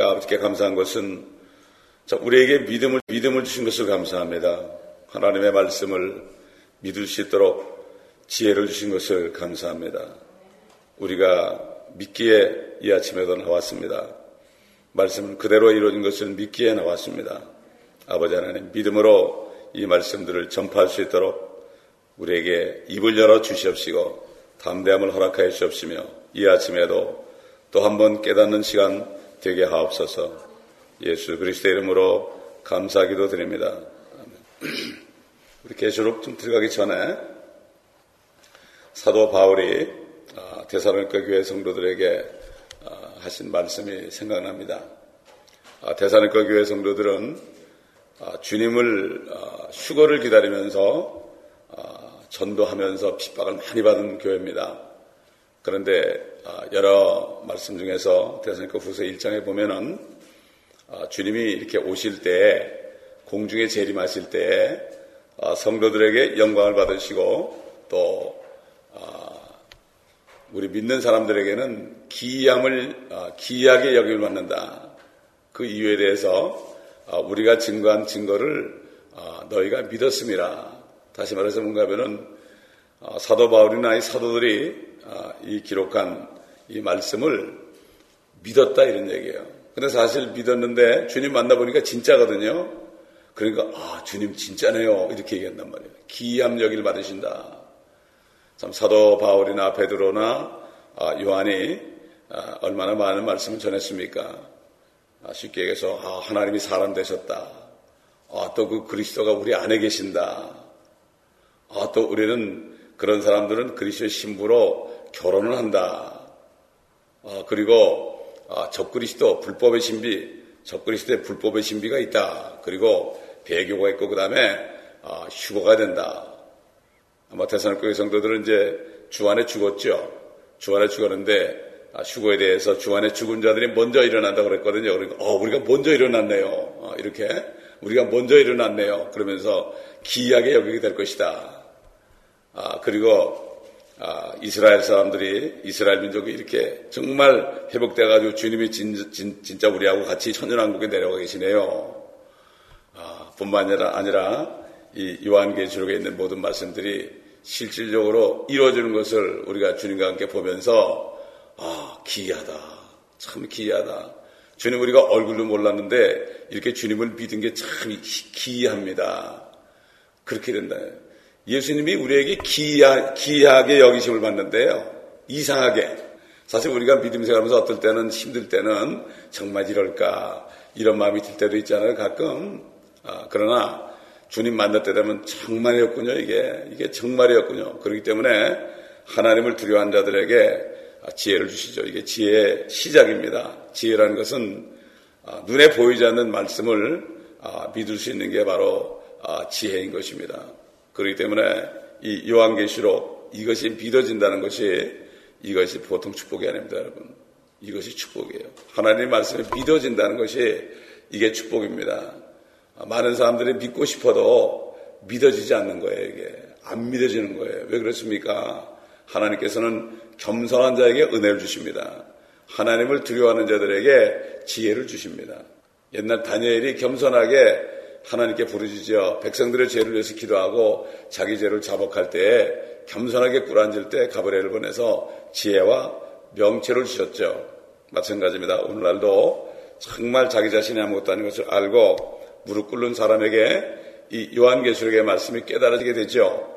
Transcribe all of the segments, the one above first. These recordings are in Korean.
아버지께 감사한 것은 우리에게 믿음을, 믿음을 주신 것을 감사합니다. 하나님의 말씀을 믿을 수 있도록 지혜를 주신 것을 감사합니다. 우리가 믿기에 이 아침에도 나왔습니다. 말씀은 그대로 이루어진 것을 믿기에 나왔습니다. 아버지 하나님 믿음으로 이 말씀들을 전파할 수 있도록 우리에게 입을 열어 주시옵시고 담대함을 허락하여 주옵시며 이 아침에도 또 한 번 깨닫는 시간 되게 하옵소서 예수 그리스도의 이름으로 감사기도 드립니다. 우리 계시록 좀 들어가기 전에 사도 바울이 대사로니까 교회 성도들에게 하신 말씀이 생각납니다. 대사로니까 교회 성도들은 주님을 휴거를 기다리면서 전도하면서 핍박을 많이 받은 교회입니다. 그런데 여러 말씀 중에서 대사로니까 후서 1장에 보면은 주님이 이렇게 오실 때 공중에 재림하실 때 성도들에게 영광을 받으시고 또 우리 믿는 사람들에게는 기이함을 기이하게 여김을 받는다. 그 이유에 대해서 우리가 증거한 증거를 너희가 믿었습니다. 다시 말해서 뭔가 하면은 사도 바울이나 이 사도들이 이 기록한 이 말씀을 믿었다 이런 얘기예요. 근데 사실 믿었는데 주님 만나보니까 진짜거든요. 그러니까 아 주님 진짜네요 이렇게 얘기한단 말이에요. 기이함 여기를 받으신다. 참 사도 바울이나 베드로나 요한이 얼마나 많은 말씀을 전했습니까? 쉽게 얘기해서 아, 하나님이 사람 되셨다. 아, 또 그 그리스도가 우리 안에 계신다. 아, 또 우리는 그런 사람들은 그리스도의 신부로 결혼을 한다. 아, 그리고 아, 적그리스도 불법의 신비, 적그리스도의 불법의 신비가 있다. 그리고 배교가 있고 그 다음에 아, 휴거가 된다. 아마 대선교회 성도들은 이제 주안에 죽었죠. 주안에 죽었는데 아, 휴거에 대해서 주안에 죽은 자들이 먼저 일어난다 그랬거든요. 그러니까 어 우리가 먼저 일어났네요. 어, 이렇게 우리가 먼저 일어났네요. 그러면서 기이하게 여기게 될 것이다. 아, 그리고 아, 이스라엘 사람들이 이스라엘 민족이 이렇게 정말 회복돼 가지고 주님이 진, 진, 진짜 우리하고 같이 천연왕국에 내려가 계시네요. 아, 뿐만 아니라, 아니라 이 요한계시록에 있는 모든 말씀들이 실질적으로 이루어지는 것을 우리가 주님과 함께 보면서 아 기이하다. 참 기이하다. 주님 우리가 얼굴도 몰랐는데 이렇게 주님을 믿은 게 참 기이합니다. 그렇게 된다 예수님이 우리에게 기이하, 기이하 게 여기심을 받는데요 이상하게 사실 우리가 믿음 생활하면서 어떨 때는 힘들 때는 정말 이럴까 이런 마음이 들 때도 있잖아요 가끔 아, 그러나 주님 만날 때 되면 정말이었군요, 이게. 이게 정말이었군요. 그렇기 때문에 하나님을 두려워한 자들에게 지혜를 주시죠. 이게 지혜의 시작입니다. 지혜라는 것은 아, 눈에 보이지 않는 말씀을 아, 믿을 수 있는 게 바로 아, 지혜인 것입니다. 그렇기 때문에 이 요한계시록 이것이 믿어진다는 것이 이것이 보통 축복이 아닙니다, 여러분. 이것이 축복이에요. 하나님의 말씀이 믿어진다는 것이 이게 축복입니다. 많은 사람들이 믿고 싶어도 믿어지지 않는 거예요, 이게. 안 믿어지는 거예요. 왜 그렇습니까? 하나님께서는 겸손한 자에게 은혜를 주십니다. 하나님을 두려워하는 자들에게 지혜를 주십니다. 옛날 다니엘이 겸손하게 하나님께 부르짖어 백성들의 죄를 위해서 기도하고 자기 죄를 자복할 때에 겸손하게 꿇어앉을 때 가브리엘을 보내서 지혜와 명체를 주셨죠. 마찬가지입니다. 오늘날도 정말 자기 자신이 아무것도 아닌 것을 알고 무릎 꿇는 사람에게 이 요한계시록의 말씀이 깨달아지게 되죠.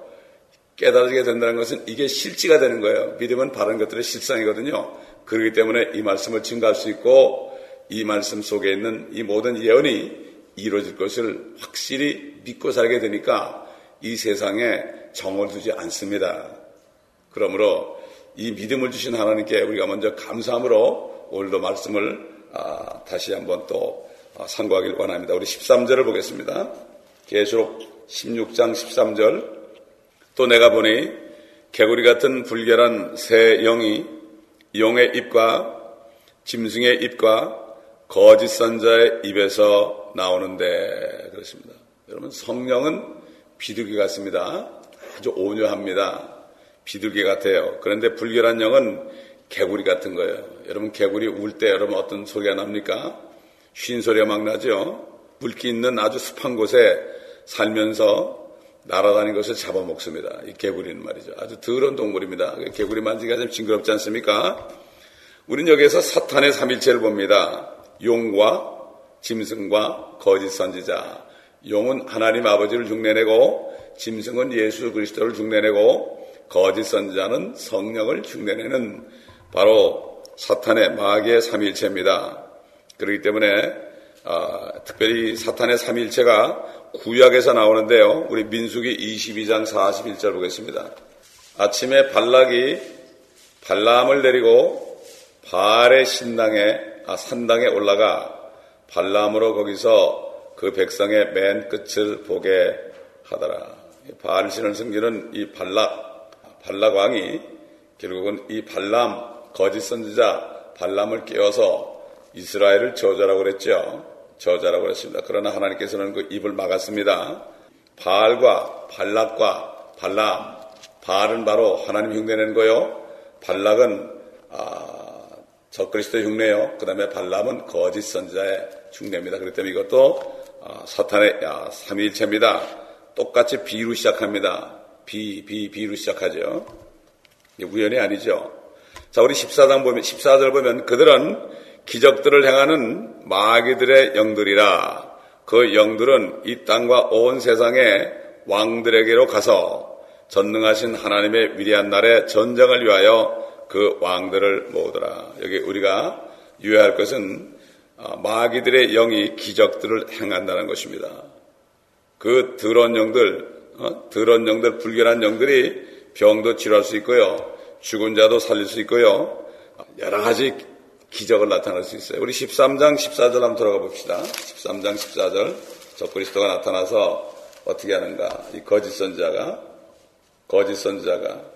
깨달아지게 된다는 것은 이게 실지가 되는 거예요. 믿음은 바른 것들의 실상이거든요. 그렇기 때문에 이 말씀을 증가할 수 있고 이 말씀 속에 있는 이 모든 예언이 이루어질 것을 확실히 믿고 살게 되니까 이 세상에 정을 두지 않습니다. 그러므로 이 믿음을 주신 하나님께 우리가 먼저 감사함으로 오늘도 말씀을 아, 다시 한번 또 상고하길 원합니다. 우리 13절을 보겠습니다. 계시록 16장 13절 또 내가 보니 개구리 같은 불결한 새 영이 용의 입과 짐승의 입과 거짓 선자의 입에서 나오는데 그렇습니다. 여러분 성령은 비둘기 같습니다. 아주 온유합니다. 비둘기 같아요. 그런데 불결한 영은 개구리 같은 거예요. 여러분 개구리 울 때 여러분 어떤 소리가 납니까? 쉰 소리가 막 나죠. 물기 있는 아주 습한 곳에 살면서 날아다니는 것을 잡아먹습니다. 이 개구리는 말이죠. 아주 더러운 동물입니다. 개구리 만지기가 좀 징그럽지 않습니까? 우리는 여기에서 사탄의 삼일체를 봅니다. 용과 짐승과 거짓 선지자. 용은 하나님 아버지를 흉내내고 짐승은 예수 그리스도를 흉내내고 거짓 선지자는 성령을 흉내내는 바로 사탄의 마귀의 삼일체입니다. 그렇기 때문에 아, 특별히 사탄의 삼일체가 구약에서 나오는데요. 우리 민수기 22장 41절 보겠습니다. 아침에 발락이 발람을 내리고 발의 신당에 아, 산당에 올라가 발람으로 거기서 그 백성의 맨 끝을 보게 하더라. 바알 신을 섬기는 이 발락 발락 왕이 결국은 이 발람 거짓 선지자 발람을 깨워서 이스라엘을 저주라고 그랬죠. 저주라고 그랬습니다. 그러나 하나님께서는 그 입을 막았습니다. 바알과 발락과 발람, 바알은 바로 하나님 흉내내는 거요. 발락은 아, 적그리스도 흉내요. 그 다음에 발람은 거짓 선지자의 흉내입니다. 그렇기 때문에 이것도 아, 사탄의 아, 삼위일체입니다. 똑같이 비로 시작합니다. 비, 비, 비로 시작하죠. 우연이 아니죠. 자, 우리 14장 보면, 14절 보면 그들은 기적들을 행하는 마귀들의 영들이라 그 영들은 이 땅과 온 세상의 왕들에게로 가서 전능하신 하나님의 위대한 날에 전쟁을 위하여 그 왕들을 모으더라. 여기 우리가 유의할 것은 아, 마귀들의 영이 기적들을 행한다는 것입니다. 그 더러운 영들, 어? 더러운 영들, 불결한 영들이 병도 치료할 수 있고요. 죽은 자도 살릴 수 있고요. 여러 가지 기적을 나타낼 수 있어요. 우리 13장 14절 한번 들어가 봅시다. 13장 14절. 저 그리스도가 나타나서 어떻게 하는가. 이 거짓 선자가, 거짓 선자가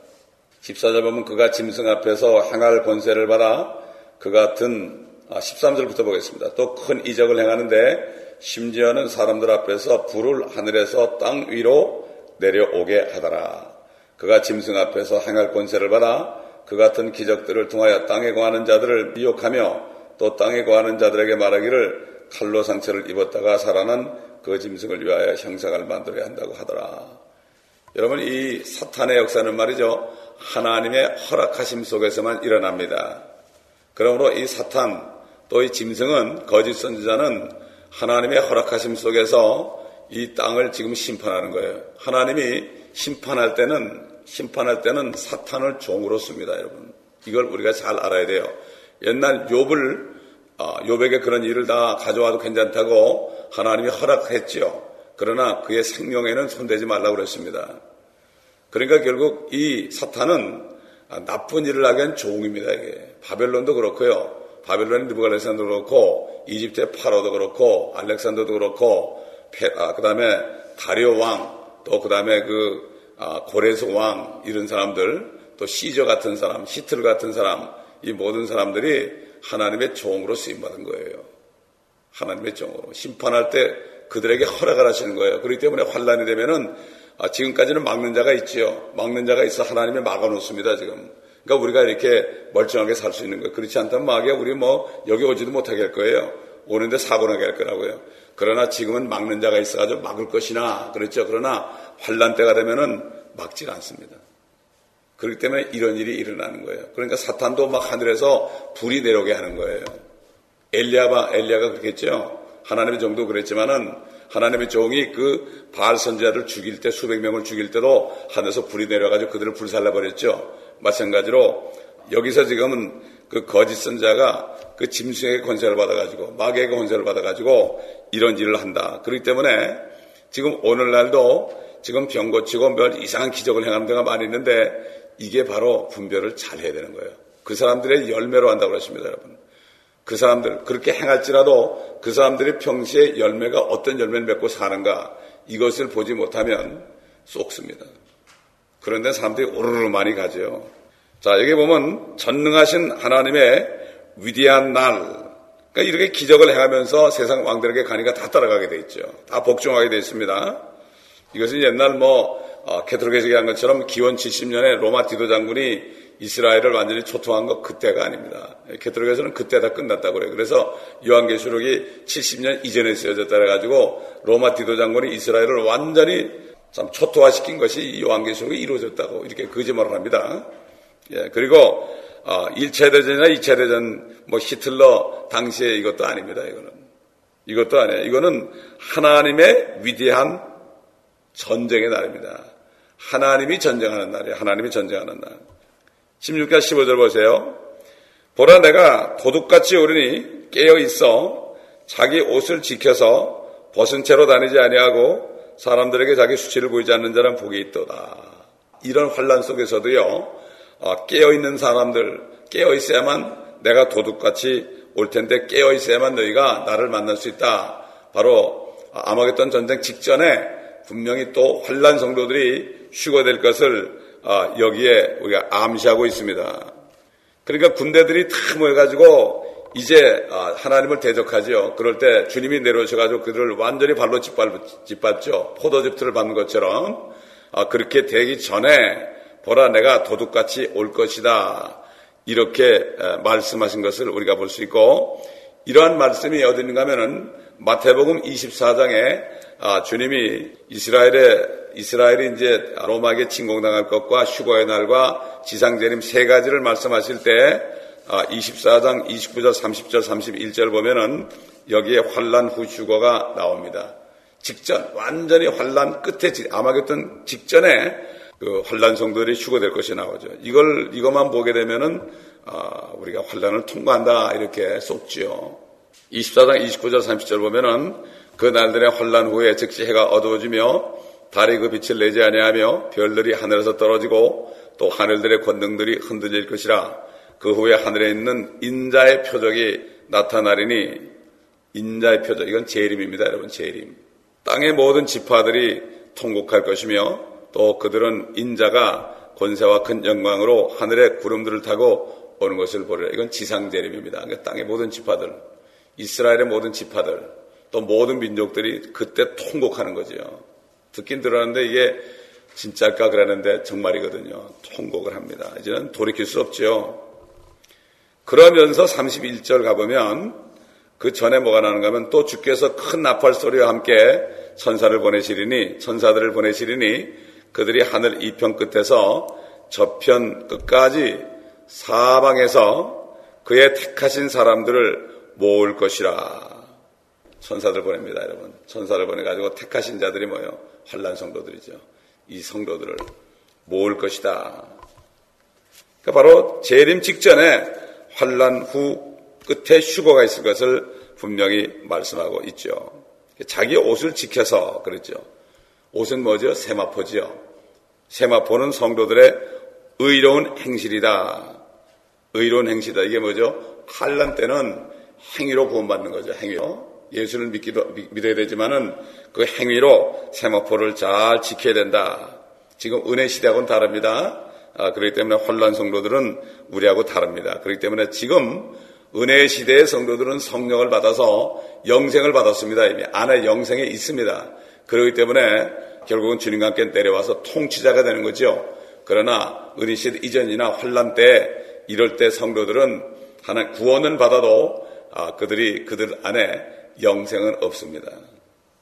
14절 보면 그가 짐승 앞에서 행할 권세를 받아 그 같은 아, 13절부터 보겠습니다. 또 큰 이적을 행하는데 심지어는 사람들 앞에서 불을 하늘에서 땅 위로 내려오게 하더라. 그가 짐승 앞에서 행할 권세를 받아 그 같은 기적들을 통하여 땅에 거하는 자들을 미혹하며 또 땅에 거하는 자들에게 말하기를 칼로 상처를 입었다가 살아난 그 짐승을 위하여 형상을 만들어야 한다고 하더라. 여러분 이 사탄의 역사는 말이죠. 하나님의 허락하심 속에서만 일어납니다. 그러므로 이 사탄 또 이 짐승은 거짓 선지자는 하나님의 허락하심 속에서 이 땅을 지금 심판하는 거예요. 하나님이 심판할 때는 심판할 때는 사탄을 종으로 씁니다, 여러분. 이걸 우리가 잘 알아야 돼요. 옛날 욥을 아, 욥에게 그런 일을 다 가져와도 괜찮다고 하나님이 허락했지요. 그러나 그의 생명에는 손대지 말라고 그랬습니다. 그러니까 결국 이 사탄은 나쁜 일을 하기엔 종입니다. 이게 바벨론도 그렇고요. 바벨론의 느부갈레산도 그렇고 이집트의 파로도 그렇고 알렉산더도 그렇고 아, 그다음에 다리오 왕 또 그다음에 그 아, 고레스 왕 이런 사람들 또 시저 같은 사람, 히틀 같은 사람 이 모든 사람들이 하나님의 종으로 쓰임 받은 거예요. 하나님의 종으로 심판할 때 그들에게 허락을 하시는 거예요. 그렇기 때문에 환란이 되면은 아, 지금까지는 막는 자가 있지요. 막는 자가 있어 하나님이 막아놓습니다. 지금. 그러니까 우리가 이렇게 멀쩡하게 살 수 있는 거예요. 그렇지 않다면 마귀가 우리 뭐 여기 오지도 못하게 할 거예요. 오는데 사고 나게 할 거라고요. 그러나 지금은 막는 자가 있어가지고 막을 것이나 그렇죠. 그러나 환란 때가 되면은 막질 않습니다. 그렇기 때문에 이런 일이 일어나는 거예요. 그러니까 사탄도 막 하늘에서 불이 내려오게 하는 거예요. 엘리야가 엘리야가 그랬겠죠. 하나님의 종도 그랬지만은 하나님의 종이 그 바알 선지자를 죽일 때 수백 명을 죽일 때도 하늘에서 불이 내려가지고 그들을 불살라 버렸죠. 마찬가지로 여기서 지금은 그 거짓 선자가 그 짐승의 권세를 받아가지고 마귀의 권세를 받아가지고 이런 일을 한다. 그렇기 때문에 지금 오늘날도 지금 병 고치고 몇 이상한 기적을 행하는 데가 많이 있는데 이게 바로 분별을 잘 해야 되는 거예요. 그 사람들의 열매로 한다고 그랬습니다, 여러분. 그 사람들 그렇게 행할지라도 그 사람들이 평시에 열매가 어떤 열매를 맺고 사는가 이것을 보지 못하면 쏙습니다. 그런데 사람들이 오르르 많이 가죠. 자, 여기 보면 전능하신 하나님의 위대한 날. 그러니까 이렇게 기적을 행하면서 세상 왕들에게 가니까 다 따라가게 돼 있죠. 다 복종하게 돼 있습니다. 이것은 옛날 뭐 어, 캐톨릭에서 얘기한 것처럼 기원 70년에 로마 디도 장군이 이스라엘을 완전히 초토한 거 그때가 아닙니다. 캐톨릭에서는 그때 다 끝났다고 그래요. 그래서 요한계시록이 70년 이전에 쓰여졌다 그래가지고 로마 디도 장군이 이스라엘을 완전히 참 초토화시킨 것이 요한계시록이 이루어졌다고 이렇게 거짓말을 합니다. 예, 그리고 어, 1차 대전이나 2차 대전 뭐 히틀러 당시에 이것도 아닙니다. 이거는 이것도 아니에요. 이거는 하나님의 위대한 전쟁의 날입니다. 하나님이 전쟁하는 날이에요. 하나님이 전쟁하는 날. 16절 15절 보세요. 보라 내가 도둑같이 오르니 깨어 있어 자기 옷을 지켜서 벗은 채로 다니지 아니하고 사람들에게 자기 수치를 보이지 않는 자는 복이 있도다. 이런 환란 속에서도요. 어, 깨어 있는 사람들 깨어 있어야만 내가 도둑같이 올 텐데 깨어 있어야만 너희가 나를 만날 수 있다. 바로 아마겟돈 전쟁 직전에 분명히 또 환란 성도들이 휴거될 것을 어, 여기에 우리가 암시하고 있습니다. 그러니까 군대들이 다 모여가지고 이제 어, 하나님을 대적하지요. 그럴 때 주님이 내려오셔가지고 그들을 완전히 발로 짓밟, 죠 포도즙틀을 받는 것처럼 그렇게 되기 전에 보라 내가 도둑같이 올 것이다. 이렇게 말씀하신 것을 우리가 볼 수 있고 이러한 말씀이 어디 있는가 하면은 마태복음 24장에 아, 주님이 이스라엘의 이스라엘이 이제 로마에게 침공당할 것과 휴거의 날과 지상재림 세 가지를 말씀하실 때 24장 29절 30절 31절 보면은 여기에 환란 후 휴거가 나옵니다. 직전 완전히 환란 끝에 아마겟돈 직전에 그 환란 성도들이 휴거될 것이 나오죠. 이걸 이것만 보게 되면은 아, 우리가 환란을 통과한다 이렇게 쏟지요. 24장 29절 30절 보면은 그 날들의 환란 후에 즉시 해가 어두워지며 달이 그 빛을 내지 아니하며 별들이 하늘에서 떨어지고 또 하늘들의 권능들이 흔들릴 것이라 그 후에 하늘에 있는 인자의 표적이 나타나리니 인자의 표적 이건 재림입니다 여러분 재림 땅의 모든 지파들이 통곡할 것이며 또 그들은 인자가 권세와 큰 영광으로 하늘의 구름들을 타고 오는 것을 보리라. 이건 지상 재림입니다. 그러니까 땅의 모든 지파들, 이스라엘의 모든 지파들, 또 모든 민족들이 그때 통곡하는 거죠. 듣긴 들었는데 이게 진짜일까 그러는데 정말이거든요. 통곡을 합니다. 이제는 돌이킬 수 없죠. 그러면서 31절 가보면 그 전에 뭐가 나는가 하면 또 주께서 큰 나팔 소리와 함께 천사를 보내시리니 천사들을 보내시리니 그들이 하늘 이편 끝에서 저편 끝까지 사방에서 그의 택하신 사람들을 모을 것이라. 천사들 보냅니다, 여러분. 천사를 보내가지고 택하신 자들이 뭐예요? 환란 성도들이죠. 이 성도들을 모을 것이다. 그러니까 바로 재림 직전에 환란 후 끝에 휴거가 있을 것을 분명히 말씀하고 있죠. 자기 옷을 지켜서 그랬죠. 옷은 뭐죠? 세마포지요. 세마포는 성도들의 의로운 행실이다. 의로운 행실이다. 이게 뭐죠? 한란 때는 행위로 구원받는 거죠. 행위로. 예수를 믿기도, 믿어야 되지만은 그 행위로 세마포를 잘 지켜야 된다. 지금 은혜 시대하고는 다릅니다. 아, 그렇기 때문에 혼란 성도들은 우리하고 다릅니다. 그렇기 때문에 지금 은혜 시대의 성도들은 성령을 받아서 영생을 받았습니다. 이미 안에 영생에 있습니다. 그렇기 때문에 결국은 주님과 함께 내려와서 통치자가 되는 거죠. 그러나 은희시 이전이나 환란 때 이럴 때 성도들은 하나 구원은 받아도 아, 그들이 그들 안에 영생은 없습니다.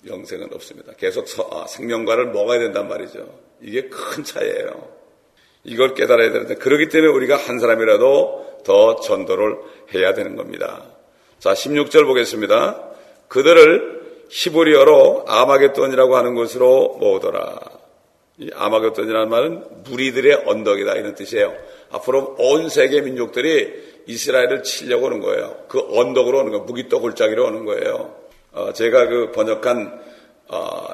영생은 없습니다. 계속 서, 아, 생명과를 먹어야 된단 말이죠. 이게 큰 차이예요. 이걸 깨달아야 되는데 그렇기 때문에 우리가 한 사람이라도 더 전도를 해야 되는 겁니다. 자, 16절 보겠습니다. 그들을 히브리어로 아마겟돈이라고 하는 곳으로 모으더라. 이 아마겟돈이라는 말은 무리들의 언덕이다 이런 뜻이에요. 앞으로 온 세계 민족들이 이스라엘을 치려고 오는 거예요. 그 언덕으로 오는 거예요. 무기또 골짜기로 오는 거예요. 어, 제가 그 번역한 어,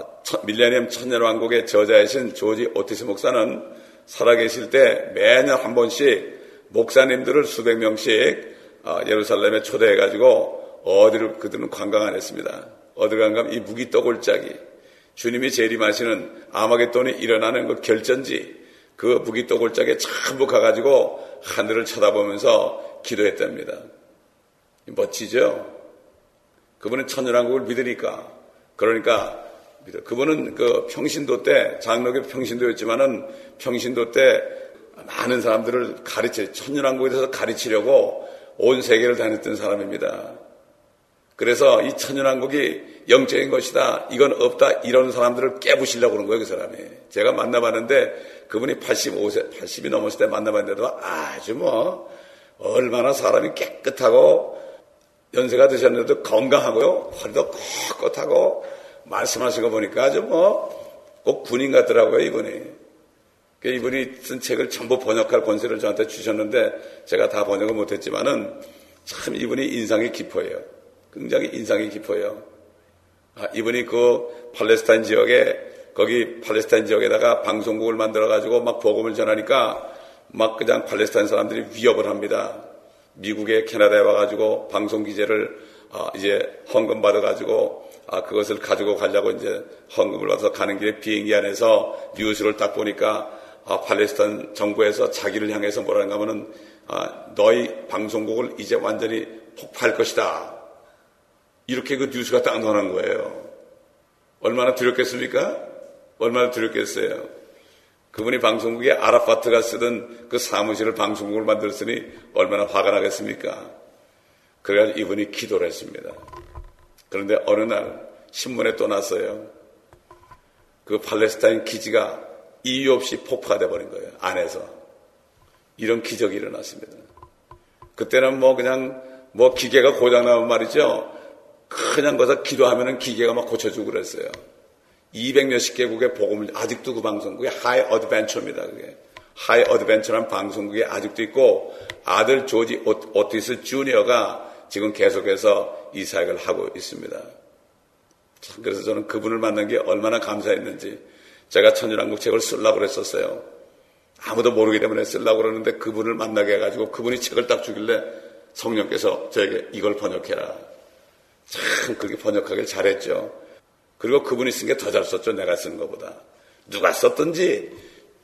밀레니엄 천년 왕국의 저자이신 조지 오티스 목사는 살아계실 때 매년 한 번씩 목사님들을 수백 명씩 어, 예루살렘에 초대해가지고 어디를 그들은 관광 안 했습니다. 어디 간가 이 무기 떠골짜기 주님이 재림하시는 아마겟돈이 일어나는 그 결전지 그 무기 떠골짜기에 전부 가가지고 하늘을 쳐다보면서 기도했답니다. 멋지죠? 그분은 천연왕국을 믿으니까 그러니까 그분은 그 평신도 때 장로교 평신도였지만은 평신도 때 많은 사람들을 가르치, 천년왕국에 대해서 가르치려고 온 세계를 다녔던 사람입니다. 그래서 이 천년왕국이 영적인 것이다. 이건 없다. 이런 사람들을 깨부시려고 그런 거예요, 그 사람이. 제가 만나봤는데 그분이 85세, 80이 넘었을 때 만나봤는데도 아주 뭐 얼마나 사람이 깨끗하고 연세가 드셨는데도 건강하고요. 허리도 꼿꼿하고 말씀하신 거 보니까 아주 뭐 꼭 군인 같더라고요, 이분이. 그 이분이 쓴 책을 전부 번역할 권세를 저한테 주셨는데 제가 다 번역을 못했지만은 참 이분이 인상이 깊어요. 굉장히 인상이 깊어요. 아, 이분이 그 팔레스타인 지역에 거기 팔레스타인 지역에다가 방송국을 만들어 가지고 막 복음을 전하니까 막 그냥 팔레스타인 사람들이 위협을 합니다. 미국에 캐나다에 와가지고 방송 기재를 아, 이제 헌금 받아가지고 아, 그것을 가지고 가려고 이제 헌금을 받아서 가는 길에 비행기 안에서 뉴스를 딱 보니까 아, 팔레스타인 정부에서 자기를 향해서 뭐라는가 하면은 아, 너희 방송국을 이제 완전히 폭파할 것이다. 이렇게 그 뉴스가 딱 나오는 거예요. 얼마나 두렵겠습니까? 얼마나 두렵겠어요. 그분이 방송국에 아라파트가 쓰던 그 사무실을 방송국을 만들었으니 얼마나 화가 나겠습니까? 그래서 이분이 기도를 했습니다. 그런데 어느 날 신문에 또 났어요. 그 팔레스타인 기지가 이유 없이 폭파가 돼버린 거예요. 안에서. 이런 기적이 일어났습니다. 그때는 뭐 그냥 뭐 기계가 고장 나면 말이죠. 그냥 거기서 기도하면은 기계가 막 고쳐주고 그랬어요. 200 몇십 개국의 복음을 아직도 그 방송국에 High Adventure입니다. 그게 High Adventure라는 방송국이 아직도 있고 아들 조지 오티스 주니어가 지금 계속해서 이 사역을 하고 있습니다. 그래서 저는 그분을 만난 게 얼마나 감사했는지 제가 천연한국 책을 쓰려고 그랬었어요. 아무도 모르기 때문에 쓰려고 그러는데 그분을 만나게 해가지고 그분이 책을 딱 주길래 성령께서 저에게 이걸 번역해라. 참 그렇게 번역하길 잘했죠. 그리고 그분이 쓴 게 더 잘 썼죠. 내가 쓴 것보다. 누가 썼든지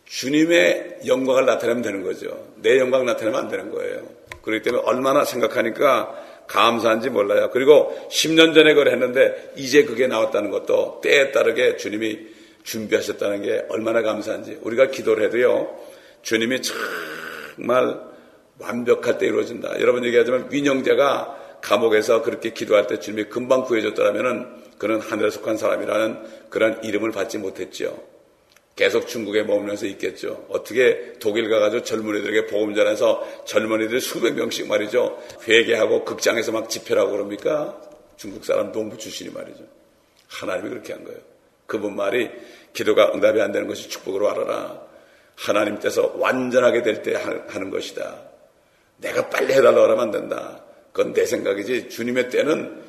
주님의 영광을 나타내면 되는 거죠. 내 영광 나타내면 안 되는 거예요. 그렇기 때문에 얼마나 생각하니까 감사한지 몰라요. 그리고 10년 전에 그걸 했는데 이제 그게 나왔다는 것도 때에 따르게 주님이 준비하셨다는 게 얼마나 감사한지 우리가 기도를 해도요. 주님이 정말 완벽할 때 이루어진다. 여러분 얘기하자면 민영재가 감옥에서 그렇게 기도할 때 주님이 금방 구해줬더라면은 그는 하늘에 속한 사람이라는 그런 이름을 받지 못했죠. 계속 중국에 머물면서 있겠죠. 어떻게 독일 가가지고 젊은이들에게 복음 전해서 젊은이들 수백 명씩 말이죠. 회개하고 극장에서 막 집회라고 그럽니까? 중국 사람 농부 출신이 말이죠. 하나님이 그렇게 한 거예요. 그분 말이 기도가 응답이 안 되는 것이 축복으로 알아라. 하나님 께서 완전하게 될 때 하는 것이다. 내가 빨리 해달라고 하면 안 된다. 그건 내 생각이지. 주님의 때는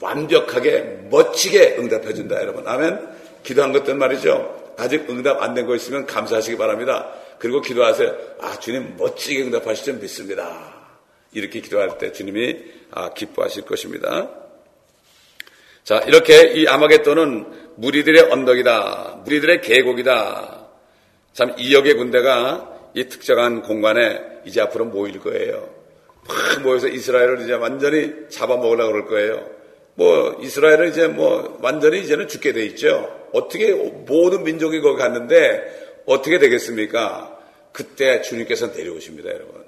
완벽하게 멋지게 응답해 준다, 여러분. 아멘. 기도한 것들 말이죠. 아직 응답 안 된 거 있으면 감사하시기 바랍니다. 그리고 기도하세요. 아, 주님 멋지게 응답하실 줄 믿습니다. 이렇게 기도할 때 주님이 아, 기뻐하실 것입니다. 자, 이렇게 이 아마겟돈은 무리들의 언덕이다. 무리들의 계곡이다. 참, 이역의 군대가 이 특정한 공간에 이제 앞으로 모일 거예요. 막 모여서 이스라엘을 이제 완전히 잡아먹으려고 그럴 거예요. 뭐 이스라엘은 이제 뭐 완전히 이제는 죽게 돼 있죠. 어떻게 모든 민족이 거기 갔는데 어떻게 되겠습니까? 그때 주님께서 내려오십니다, 여러분.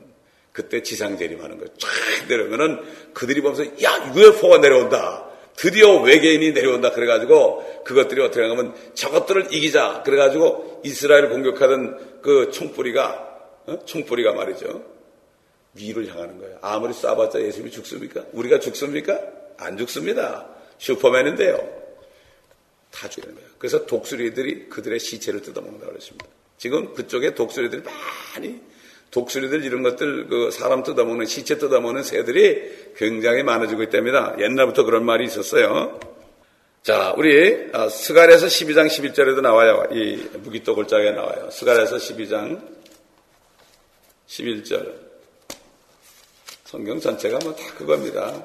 그때 지상 재림하는 거예요. 쫙 내려오면은 그들이 보면서 야 UFO가 내려온다. 드디어 외계인이 내려온다. 그래가지고 그것들이 어떻게 하면 저것들을 이기자. 그래가지고 이스라엘 공격하던 그 총뿌리가 어? 총뿌리가 말이죠. 위를 향하는 거예요. 아무리 쏴봤자 예수님이 죽습니까? 우리가 죽습니까? 안 죽습니다. 슈퍼맨인데요. 다 죽이는 거예요. 그래서 독수리들이 그들의 시체를 뜯어먹는다고 그랬습니다. 지금 그쪽에 독수리들이 많이 독수리들 이런 것들 그 사람 뜯어먹는 시체 뜯어먹는 새들이 굉장히 많아지고 있답니다. 옛날부터 그런 말이 있었어요. 자, 우리 아, 스갈에서 12장 11절에도 나와요. 이 무기토 골짜기에 나와요. 스갈에서 12장 11절. 성경 전체가 뭐 다 그겁니다.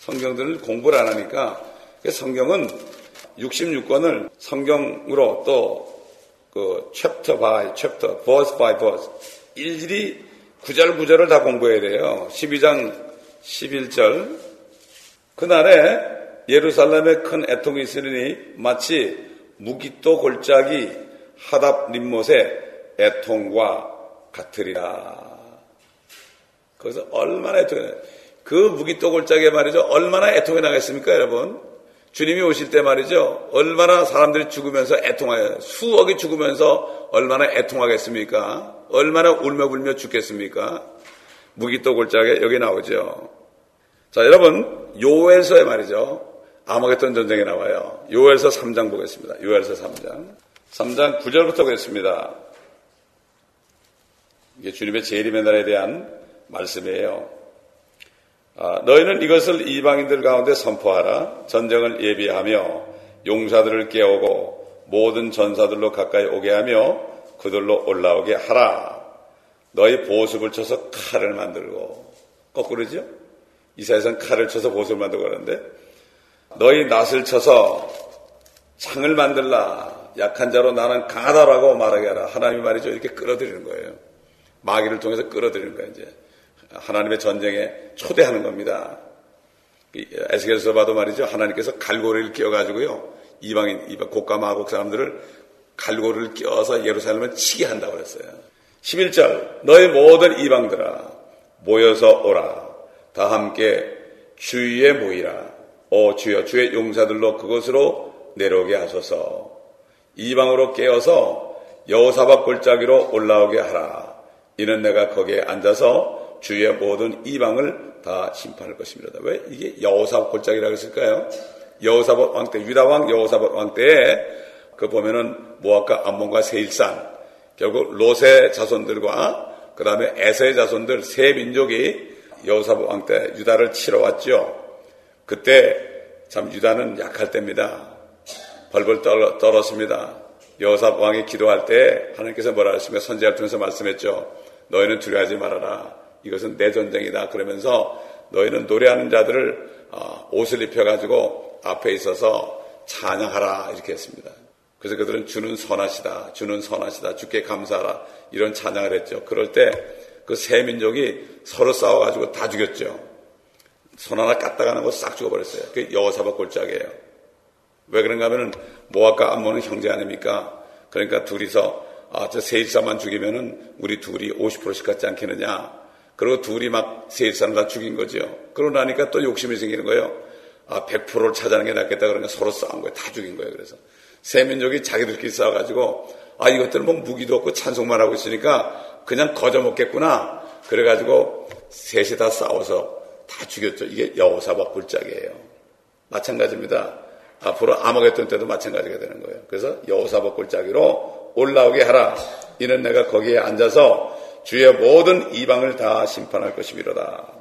성경들을 공부를 안 하니까 성경은 66권을 성경으로 또 그 chapter by chapter, verse by verse 일일이 구절 구절을 다 공부해야 돼요. 12장 11절 그날에 예루살렘에 큰 애통이 있으니 마치 므깃도 골짜기 하다드림몬에 애통과 같으리라. 거기서 얼마나 애통해. 그 무기또골짜기에 말이죠. 얼마나 애통해 나겠습니까, 여러분? 주님이 오실 때 말이죠. 얼마나 사람들이 죽으면서 애통하여, 수억이 죽으면서 얼마나 애통하겠습니까? 얼마나 울며 불며 죽겠습니까? 무기또골짜기 여기 나오죠. 자, 여러분, 요엘서에 말이죠. 아마겟돈 전쟁에 나와요. 요엘서 3장 보겠습니다. 요엘서 3장. 3장 9절부터 보겠습니다. 이게 주님의 재림의 날에 대한 말씀이에요. 아, 너희는 이것을 이방인들 가운데 선포하라. 전쟁을 예비하며 용사들을 깨우고 모든 전사들로 가까이 오게 하며 그들로 올라오게 하라. 너희 보습을 쳐서 칼을 만들고 거꾸로죠? 이사에서는 칼을 쳐서 보습을 만들고 그러는데 너희 낫을 쳐서 창을 만들라. 약한 자로 나는 강하다라고 말하게 하라. 하나님이 말이죠. 이렇게 끌어들이는 거예요. 마귀를 통해서 끌어들이는 거예요. 이제 하나님의 전쟁에 초대하는 겁니다. 에스겔서 봐도 말이죠. 하나님께서 갈고리를 끼워가지고요. 이방인, 이방 고가 마곡 사람들을 갈고리를 끼워서 예루살렘을 치게 한다고 그랬어요. 11절 너희 모든 이방들아 모여서 오라. 다 함께 주위에 모이라. 오 주여 주의 용사들로 그것으로 내려오게 하소서. 이방으로 깨어서 여호사박 골짜기로 올라오게 하라. 이는 내가 거기에 앉아서 주의 모든 이방을 다 심판할 것입니다. 왜 이게 여호사박 골짜기라고 했을까요? 여호사박 왕 때, 유다 왕 여호사박 왕 때에 그 보면은 모압과 암몬과 세일산 결국 로세 자손들과 그 다음에 에서의 자손들 세 민족이 여호사박 왕때 유다를 치러 왔죠. 그때 참 유다는 약할 때입니다. 벌벌 떨었습니다. 여호사 왕이 기도할 때 하나님께서 뭐라 하시며 선제를 통해서 말씀했죠. 너희는 두려워하지 말아라. 이것은 내 전쟁이다. 그러면서 너희는 노래하는 자들을 어, 옷을 입혀가지고 앞에 있어서 찬양하라 이렇게 했습니다. 그래서 그들은 주는 선하시다, 주는 선하시다, 주께 감사하라 이런 찬양을 했죠. 그럴 때 그 세 민족이 서로 싸워가지고 다 죽였죠. 손 하나 까딱안 하고 싹 죽어버렸어요. 그게 여호사박 골짜기예요. 왜 그런가 하면은 모압과 암몬은 형제 아닙니까? 그러니까 둘이서 아, 저 세일사만 죽이면은 우리 둘이 50%씩 갖지 않겠느냐. 그리고 둘이 막 세일사를 다 죽인 거죠. 그러고 나니까 또 욕심이 생기는 거예요. 아, 100%를 찾아내는 게 낫겠다. 그러니까 서로 싸운 거예요. 다 죽인 거예요. 그래서. 세 민족이 자기들끼리 싸워가지고 아, 이것들은 뭐 무기도 없고 찬송만 하고 있으니까 그냥 거저 먹겠구나. 그래가지고 셋이 다 싸워서 다 죽였죠. 이게 여호사박 굴짝이에요. 마찬가지입니다. 앞으로 아마겟돈 때도 마찬가지가 되는 거예요. 그래서 여호사박 굴짝이로 올라오게 하라. 이는 내가 거기에 앉아서 주의 모든 이방을 다 심판할 것이미로다.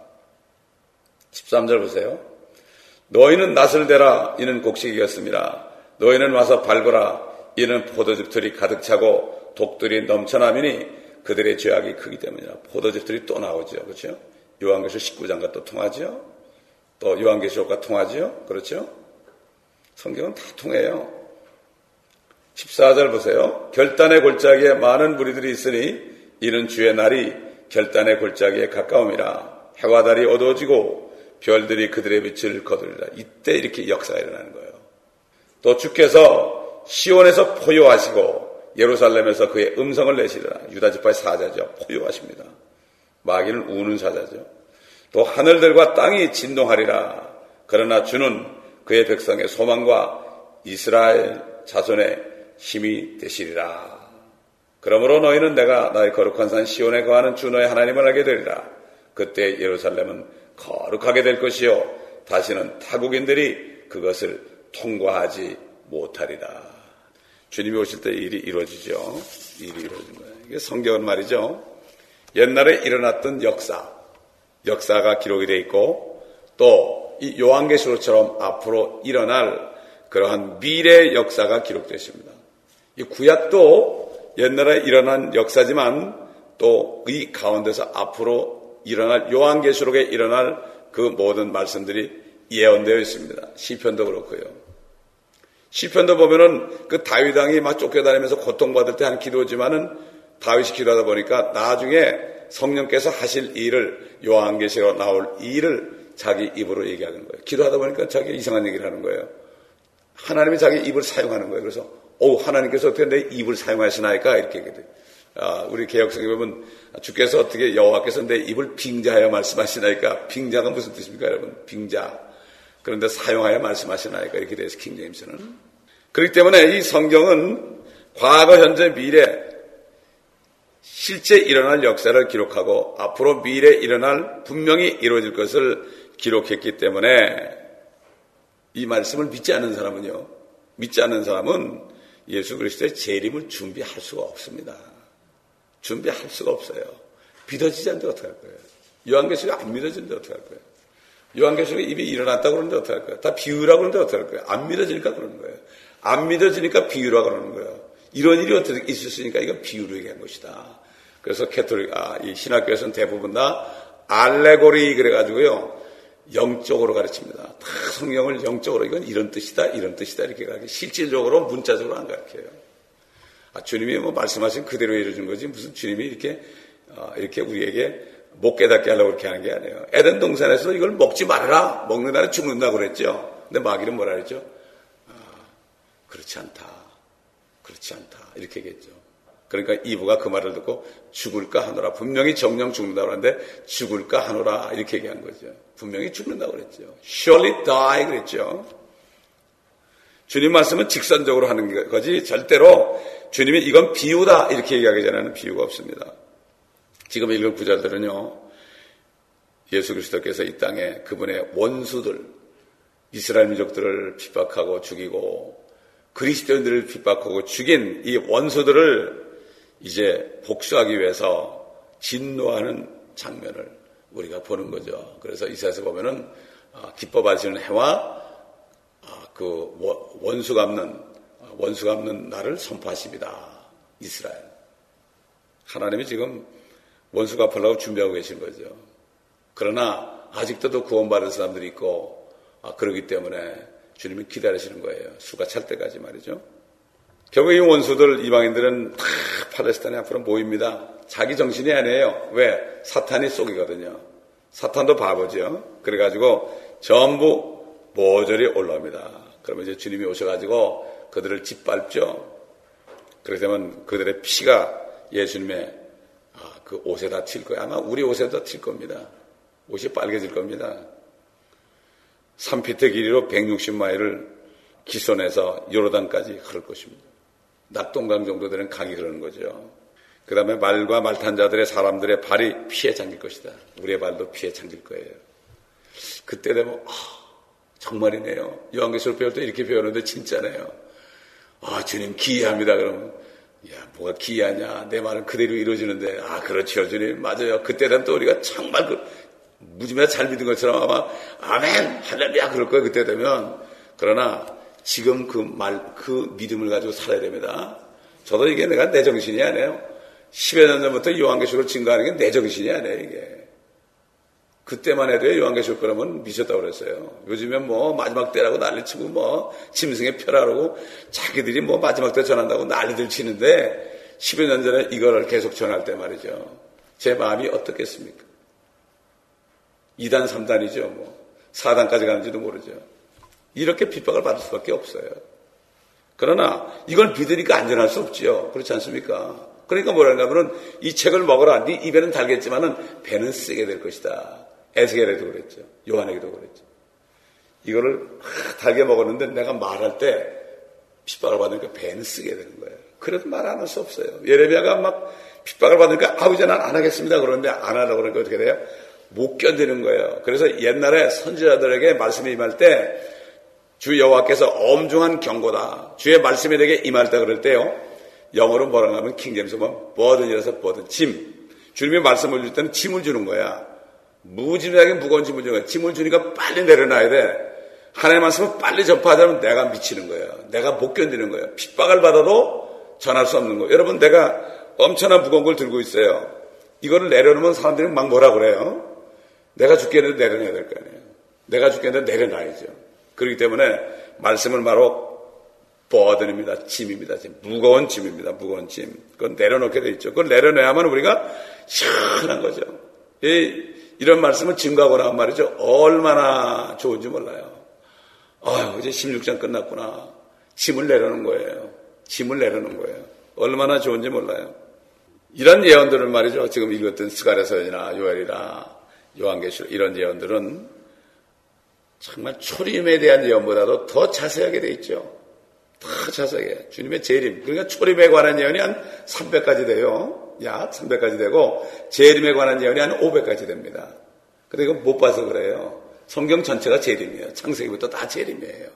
13절 보세요. 너희는 낯을 대라. 이는 곡식이었습니다. 너희는 와서 밟으라. 이는 포도즙들이 가득 차고 독들이 넘쳐나미니 그들의 죄악이 크기 때문이라. 포도즙들이 또 나오죠. 그렇죠? 요한계시록 19장과 또 통하죠? 또 요한계시록과 통하죠? 그렇죠? 성경은 다 통해요. 14절 보세요. 결단의 골짜기에 많은 무리들이 있으니 이는 주의 날이 결단의 골짜기에 가까움이라. 해와 달이 어두워지고 별들이 그들의 빛을 거두리라. 이때 이렇게 역사가 일어나는 거예요. 또 주께서 시온에서 포효하시고 예루살렘에서 그의 음성을 내시리라. 유다 지파의 사자죠. 포효하십니다. 마귀는 우는 사자죠. 또 하늘들과 땅이 진동하리라. 그러나 주는 그의 백성의 소망과 이스라엘 자손의 힘이 되시리라. 그러므로 너희는 내가 나의 거룩한 산 시온에 거하는 주 너의 하나님을 알게 되리라. 그때 예루살렘은 거룩하게 될 것이요. 다시는 타국인들이 그것을 통과하지 못하리라. 주님이 오실 때 일이 이루어지죠. 일이 이루어진 거예요. 이게 성경은 말이죠. 옛날에 일어났던 역사, 역사가 기록이 되어 있고 또 이 요한계시록처럼 앞으로 일어날 그러한 미래 역사가 기록되어 있습니다. 이 구약도 옛날에 일어난 역사지만 또 이 가운데서 앞으로 일어날 요한계시록에 일어날 그 모든 말씀들이 예언되어 있습니다. 시편도 그렇고요. 시편도 보면은 그 다윗 왕이 막 쫓겨다니면서 고통받을 때 한 기도지만은 다윗이 기도하다 보니까 나중에 성령께서 하실 일을 요한계시로 나올 일을 자기 입으로 얘기하는 거예요. 기도하다 보니까 자기 이상한 얘기를 하는 거예요. 하나님이 자기 입을 사용하는 거예요. 그래서 오 하나님께서 어떻게 내 입을 사용하시나이까? 이렇게 얘기해요. 아, 우리 개혁성에 보면 주께서 어떻게 여호와께서 내 입을 빙자하여 말씀하시나이까? 빙자가 무슨 뜻입니까 여러분? 빙자. 그런데 사용하여 말씀하시나이까? 이렇게 돼서 킹 제임스는. 그렇기 때문에 이 성경은 과거 현재 미래 실제 일어날 역사를 기록하고 앞으로 미래 일어날 분명히 이루어질 것을 기록했기 때문에 이 말씀을 믿지 않는 사람은요 믿지 않는 사람은 예수 그리스도의 재림을 준비할 수가 없습니다. 준비할 수가 없어요. 믿어지지 않는데 어떡할 거예요? 요한계시록이 안 믿어지는데 어떡할 거예요? 요한계시록이 입이 일어났다고 그러는데 어떡할 거예요? 다 비유라고 그러는데 어떡할 거예요? 안 믿어지니까 그러는 거예요. 안 믿어지니까 비유라고 그러는 거예요. 이런 일이 어떻게 있었으니까 이건 비유로 얘기한 것이다. 그래서 캐톨릭, 아, 이 신학교에서는 대부분 다 알레고리 그래가지고요. 영적으로 가르칩니다. 다 성경을 영적으로 이건 이런 뜻이다, 이런 뜻이다 이렇게 가르쳐. 실질적으로 문자적으로 안 가르쳐요. 아, 주님이 뭐 말씀하신 그대로 이루어진 거지 무슨 주님이 이렇게 아, 이렇게 우리에게 못 깨닫게 하려고 그렇게 하는 게 아니에요. 에덴 동산에서 이걸 먹지 말아라. 먹는 날은 죽는다고 그랬죠. 근데 마귀는 뭐라 그랬죠? 아, 그렇지 않다. 그렇지 않다. 이렇게 얘기했죠. 그러니까 이브가 그 말을 듣고 죽을까 하노라. 분명히 정령 죽는다고 하는데 죽을까 하노라. 이렇게 얘기한 거죠. 분명히 죽는다고 그랬죠. surely die 그랬죠. 주님 말씀은 직선적으로 하는 거지 절대로 주님이 이건 비유다 이렇게 얘기하기 전에는 비유가 없습니다. 지금 읽은 구절들은요. 예수 그리스도께서 이 땅에 그분의 원수들 이스라엘 민족들을 핍박하고 죽이고 그리스도인들을 핍박하고 죽인 이 원수들을 이제 복수하기 위해서 진노하는 장면을 우리가 보는 거죠. 그래서 이사에서 보면은 아, 기뻐 받으시는 해와 아, 그 원수 갚는 원수 갚는 날을 선포하십니다. 이스라엘. 하나님이 지금 원수 갚으려고 준비하고 계신 거죠. 그러나 아직도 구원받은 사람들이 있고 아, 그러기 때문에 주님이 기다리시는 거예요. 수가 찰 때까지 말이죠. 결국 이 원수들 이방인들은 다 팔레스타인 앞으로 모입니다. 자기 정신이 아니에요. 왜? 사탄이 쏘기거든요. 사탄도 바보죠. 그래가지고 전부 모조리 올라옵니다. 그러면 이제 주님이 오셔가지고 그들을 짓밟죠. 그렇게 되면 그들의 피가 예수님의 아, 그 옷에 다 튈 거예요. 아마 우리 옷에 다 튈 겁니다. 옷이 빨개질 겁니다. 3피트 길이로 160마일을 기선해서 요로단까지 흐를 것입니다. 낙동강 정도 되는 강이 흐르는 거죠. 그 다음에 말과 말탄 자들의 사람들의 발이 피해 잠길 것이다. 우리의 발도 피해 잠길 거예요. 그때 되면 아, 정말이네요. 요한계시록 배울 때 이렇게 배우는데 진짜네요. 아 주님 기이합니다. 그러면 야 뭐가 기이하냐. 내 말은 그대로 이루어지는데 아 그렇죠 주님 맞아요. 그때 되면 또 우리가 정말 그 무지마다 잘 믿은 것처럼 아마 아멘 할렐루야 그럴 거예요. 그때 되면 그러나 지금 그 말, 그 믿음을 가지고 살아야 됩니다. 저도 이게 내가 내 정신이 아니에요. 10여 년 전부터 요한계시록을 증거하는 게 내 정신이 아니에요, 이게. 그때만 해도 요한계시록 그러면 미쳤다고 그랬어요. 요즘엔 뭐 마지막 때라고 난리치고 뭐 짐승의 표라고 자기들이 뭐 마지막 때 전한다고 난리들 치는데 10여 년 전에 이거를 계속 전할 때 말이죠. 제 마음이 어떻겠습니까? 2단, 3단이죠. 뭐 4단까지 가는지도 모르죠. 이렇게 핍박을 받을 수밖에 없어요. 그러나 이걸 믿으니까 안전할 수 없지요. 그렇지 않습니까? 그러니까 뭐라는가 하면 이 책을 먹어라. 네 입에는 달겠지만은 배는 쓰게 될 것이다. 에스겔에도 그랬죠. 요한에게도 그랬죠. 이거를 달게 먹었는데 내가 말할 때 핍박을 받으니까 배는 쓰게 되는 거예요. 그래도 말 안 할 수 없어요. 예레미야가 막 핍박을 받으니까 아우 이제 난 안 하겠습니다. 그러는데 안 하려고 그러니까 어떻게 돼요? 못 견디는 거예요. 그래서 옛날에 선지자들에게 말씀이 임할 때 주 여호와께서 엄중한 경고다. 주의 말씀이 내게 임할 때 그럴 때요. 영어로 뭐라 하면 킹잼스 뭐 버든이라서 버든 짐. 주님이 말씀을 줄 때는 짐을 주는 거야. 무지하게 무거운 짐을 주는 거야. 짐을 주니까 빨리 내려놔야 돼. 하나님의 말씀을 빨리 전파하자면 내가 미치는 거예요. 내가 못 견디는 거예요. 핍박을 받아도 전할 수 없는 거예요. 여러분 내가 엄청난 무거운 걸 들고 있어요. 이거를 내려놓으면 사람들이 막 뭐라 그래요? 내가 죽겠는데 내려놔야 될 거 아니에요. 내가 죽겠는데 내려놔야죠. 그렇기 때문에 말씀을 바로 버든입니다. 짐입니다. 짐. 무거운 짐입니다. 무거운 짐. 그건 내려놓게 돼 있죠. 그걸 내려놔야만 우리가 시원한 거죠. 이, 이런 말씀을 증거하고 나면 말이죠. 얼마나 좋은지 몰라요. 아유, 이제 16장 끝났구나. 짐을 내려놓은 거예요. 짐을 내려놓은 거예요. 얼마나 좋은지 몰라요. 이런 예언들은 말이죠. 지금 읽었던 스가랴서연이나 요엘이나 요한계시록 이런 예언들은 정말 초림에 대한 예언보다도 더 자세하게 돼 있죠. 더 자세하게. 주님의 재림. 그러니까 초림에 관한 예언이 한 300가지 돼요. 약 300가지 되고 재림에 관한 예언이 한 500가지 됩니다. 근데 이거 못 봐서 그래요. 성경 전체가 재림이에요. 창세기부터 다 재림이에요.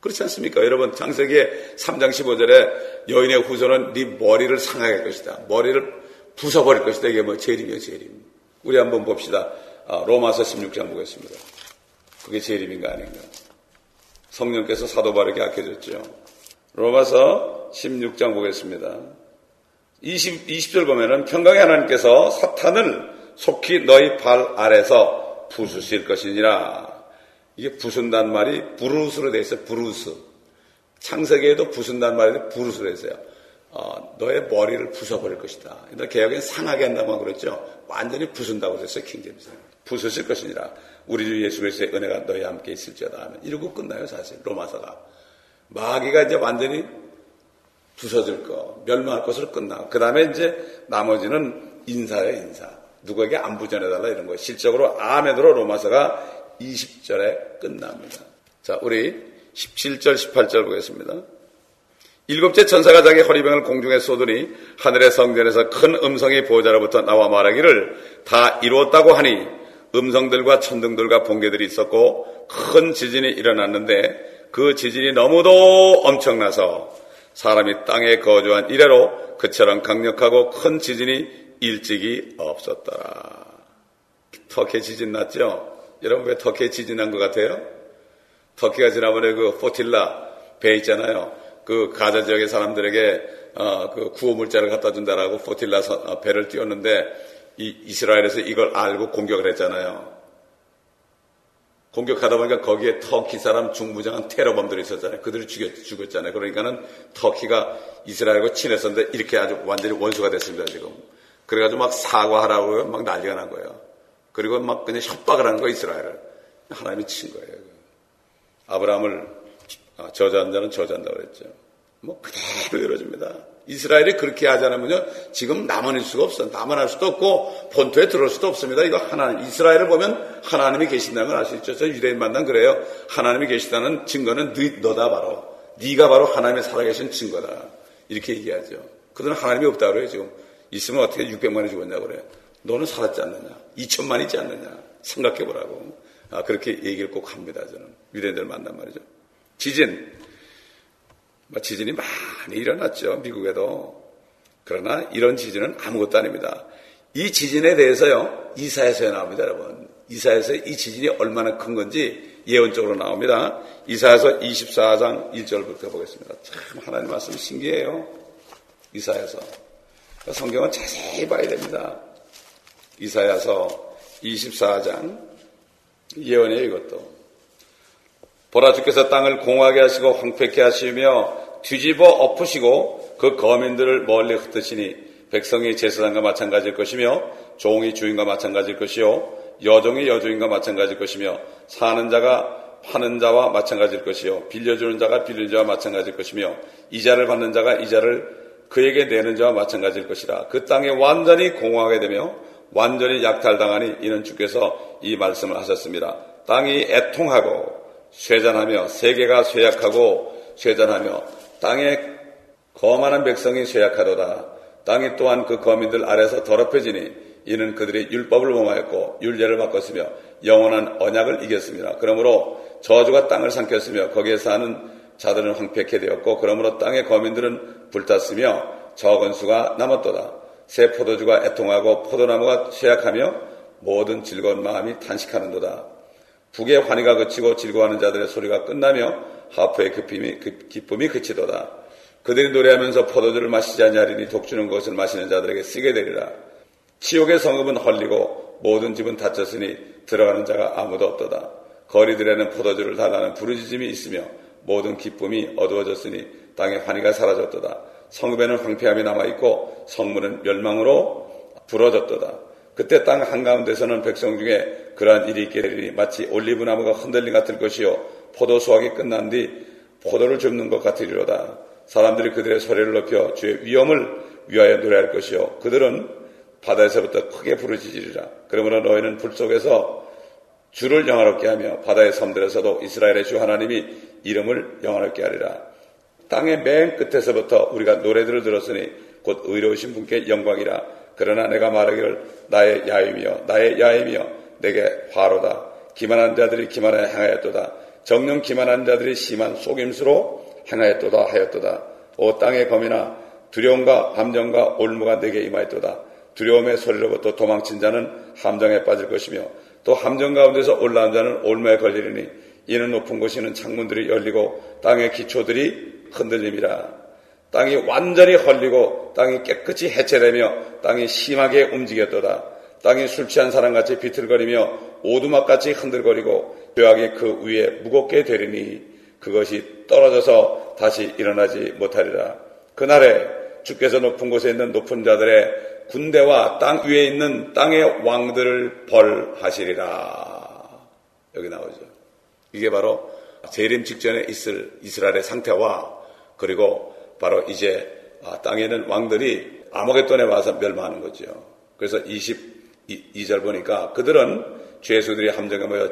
그렇지 않습니까? 여러분, 창세기의 3장 15절에 여인의 후손은 네 머리를 상하게 할 것이다. 머리를 부숴버릴 것이다. 이게 뭐 재림이에요, 재림. 우리 한번 봅시다. 아, 로마서 16장 보겠습니다. 그게 재림인가 아닌가. 성령께서 사도 바르게 아껴줬죠. 로마서 16장 보겠습니다. 20, 20절 보면은 평강의 하나님께서 사탄을 속히 너희 발 아래서 부수실 것이니라. 이게 부순단 말이 부르스로 되어 있어요. 부르스. 창세기에도 부순단 말이 부르스로 있어요. 어, 너의 머리를 부숴버릴 것이다. 근데 개혁엔 상하게 한다고 그랬죠. 완전히 부순다고 그랬어요. 킹제임스. 부수실 것이니라. 우리 주 예수 그리스도의 은혜가 너희 함께 있을지어다 하면 이러고 끝나요. 사실 로마서가. 마귀가 이제 완전히 부서질 거, 멸망할 것으로 끝나. 그 다음에 이제 나머지는 인사예요, 인사. 누구에게 안부 전해달라 이런 거. 실적으로 아멘으로 로마서가 20절에 끝납니다. 자, 우리 17절, 18절 보겠습니다. 일곱째 천사가 자기 허리병을 공중에 쏘더니 하늘의 성전에서 큰 음성이 보호자로부터 나와 말하기를 다 이루었다고 하니 음성들과 천둥들과 번개들이 있었고 큰 지진이 일어났는데 그 지진이 너무도 엄청나서 사람이 땅에 거주한 이래로 그처럼 강력하고 큰 지진이 일찍이 없었더라. 터키 지진 났죠? 여러분 왜 터키에 지진한 것 같아요? 터키가 지난번에 그 포틸라 배 있잖아요. 그 가자 지역의 사람들에게 어, 그 구호 물자를 갖다 준다라고 포틸라 어, 배를 띄웠는데 이, 이스라엘에서 이걸 알고 공격을 했잖아요. 공격하다 보니까 거기에 터키 사람 중부장한 테러범들이 있었잖아요. 그들이 죽였, 죽었잖아요. 그러니까는 터키가 이스라엘과 친했었는데 이렇게 아주 완전히 원수가 됐습니다, 지금. 그래가지고 막 사과하라고 막 난리가 난 거예요. 그리고 막 그냥 협박을 하는 거예요, 이스라엘을. 하나님이 친 거예요. 아브라함을 아, 저주한 자는 저주한다고 그랬죠. 뭐 그대로 이루어집니다. 이스라엘이 그렇게 하지 않으면요, 지금 남아낼 수가 없어. 남아날 수도 없고, 본토에 들어올 수도 없습니다. 이거 하나님, 이스라엘을 보면 하나님이 계신다는 걸 알 수 있죠. 저 유대인 만난 그래요. 하나님이 계시다는 증거는 너, 다 바로. 네가 바로 하나님의 살아계신 증거다. 이렇게 얘기하죠. 그들은 하나님이 없다 그래요, 지금. 있으면 어떻게 600만이 죽었냐고 그래요. 너는 살았지 않느냐? 2천만 이지 않느냐? 생각해 보라고. 아, 그렇게 얘기를 꼭 합니다, 저는. 유대인들 만난 말이죠. 지진. 뭐 지진이 많이 일어났죠, 미국에도. 그러나 이런 지진은 아무것도 아닙니다. 이 지진에 대해서요, 이사에서 나옵니다, 여러분. 이사에서 이 지진이 얼마나 큰 건지 예언적으로 나옵니다. 이사에서 24장 1절부터 보겠습니다. 참 하나님 말씀 신기해요. 이사에서. 성경은 자세히 봐야 됩니다. 이사야서 24장 예언이에요 이것도. 보라 주께서 땅을 공하게 하시고 황폐케 하시며 뒤집어 엎으시고 그 거민들을 멀리 흩으시니 백성이 제사장과 마찬가지일 것이며 종이 주인과 마찬가지일 것이요 여종이 여종인과 마찬가지일 것이며 사는 자가 파는 자와 마찬가지일 것이요 빌려주는 자가 빌리는 자와 마찬가지일 것이며 이자를 받는 자가 이자를 그에게 내는 자와 마찬가지일 것이라 그 땅에 완전히 공허하게 되며 완전히 약탈당하니 이는 주께서 이 말씀을 하셨습니다. 땅이 애통하고 쇠잔하며 세계가 쇠약하고 쇠잔하며 땅에 거만한 백성이 쇠약하도다. 땅이 또한 그 거민들 아래서 더럽혀지니 이는 그들이 율법을 범하였고 율례를 바꿨으며 영원한 언약을 이겼습니다. 그러므로 저주가 땅을 삼켰으며 거기에 사는 자들은 황폐케 되었고 그러므로 땅의 거민들은 불탔으며 적은 수가 남았도다. 새 포도주가 애통하고 포도나무가 쇠약하며 모든 즐거운 마음이 탄식하는도다. 북의 환희가 그치고 즐거워하는 자들의 소리가 끝나며 하프의 기쁨이, 그 기쁨이 그치도다. 그들이 노래하면서 포도주를 마시지 않냐리니 독주는 것을 마시는 자들에게 쓰게 되리라. 지옥의 성읍은 헐리고 모든 집은 닫혔으니 들어가는 자가 아무도 없도다. 거리들에는 포도주를 달라는 부르짖음이 있으며 모든 기쁨이 어두워졌으니 땅의 환희가 사라졌도다. 성읍에는 황폐함이 남아있고 성문은 멸망으로 부러졌도다. 그때 땅 한가운데서는 백성 중에 그러한 일이 있게 되리니 마치 올리브 나무가 흔들림 같을 것이요 포도 수확이 끝난 뒤 포도를 줍는 것 같으리로다. 사람들이 그들의 소리를 높여 주의 위엄을 위하여 노래할 것이요 그들은 바다에서부터 크게 부르짖으리라. 그러므로 너희는 불 속에서 주를 영화롭게 하며 바다의 섬들에서도 이스라엘의 주 하나님이 이름을 영화롭게 하리라. 땅의 맨 끝에서부터 우리가 노래들을 들었으니 곧 의로우신 분께 영광이라. 그러나 내가 말하기를 나의 야임이여 나의 야임이여 내게 화로다. 기만한 자들이 기만하여 행하였도다. 정령 기만한 자들이 심한 속임수로 행하였도다 하였도다. 오 땅의 검이나 두려움과 함정과 올무가 내게 임하였도다. 두려움의 소리로부터 도망친 자는 함정에 빠질 것이며 또 함정 가운데서 올라온 자는 올무에 걸리리니 이는 높은 곳이는 창문들이 열리고 땅의 기초들이 흔들림이라. 땅이 완전히 헐리고 땅이 깨끗이 해체되며 땅이 심하게 움직였도다. 땅이 술 취한 사람같이 비틀거리며 오두막같이 흔들거리고 죄악이 그 위에 무겁게 되리니 그것이 떨어져서 다시 일어나지 못하리라. 그날에 주께서 높은 곳에 있는 높은 자들의 군대와 땅 위에 있는 땅의 왕들을 벌하시리라. 여기 나오죠. 이게 바로 재림 직전에 있을 이스라엘의 상태와 그리고 바로 이제 아, 땅에 있는 왕들이 아모겟돈에 와서 멸망하는 거죠. 그래서 22절 보니까 그들은 죄수들이 함정에 모여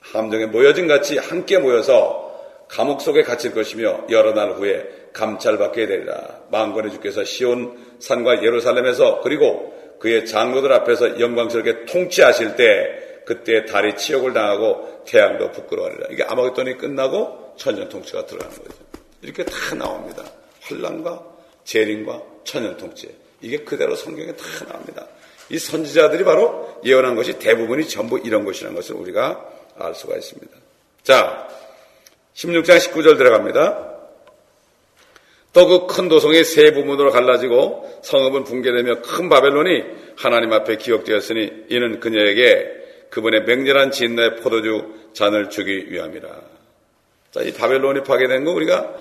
함정에 모여진 같이 함께 모여서 감옥 속에 갇힐 것이며 여러 날 후에 감찰받게 되리라. 망군의 주께서 시온 산과 예루살렘에서 그리고 그의 장로들 앞에서 영광스럽게 통치하실 때 그때 달이 치욕을 당하고 태양도 부끄러워하리라. 이게 아마겟돈이 끝나고 천년 통치가 들어가는 거죠. 이렇게 다 나옵니다. 환란과 재림과 천년 통치. 이게 그대로 성경에 다 나옵니다. 이 선지자들이 바로 예언한 것이 대부분이 전부 이런 것이라는 것을 우리가 알 수가 있습니다. 자, 16장 19절 들어갑니다. 또 그 큰 도성이 세 부문으로 갈라지고 성읍은 붕괴되며 큰 바벨론이 하나님 앞에 기억되었으니 이는 그녀에게 그분의 맹렬한 진노의 포도주 잔을 주기 위함이라. 자, 이 바벨론이 파괴된 거 우리가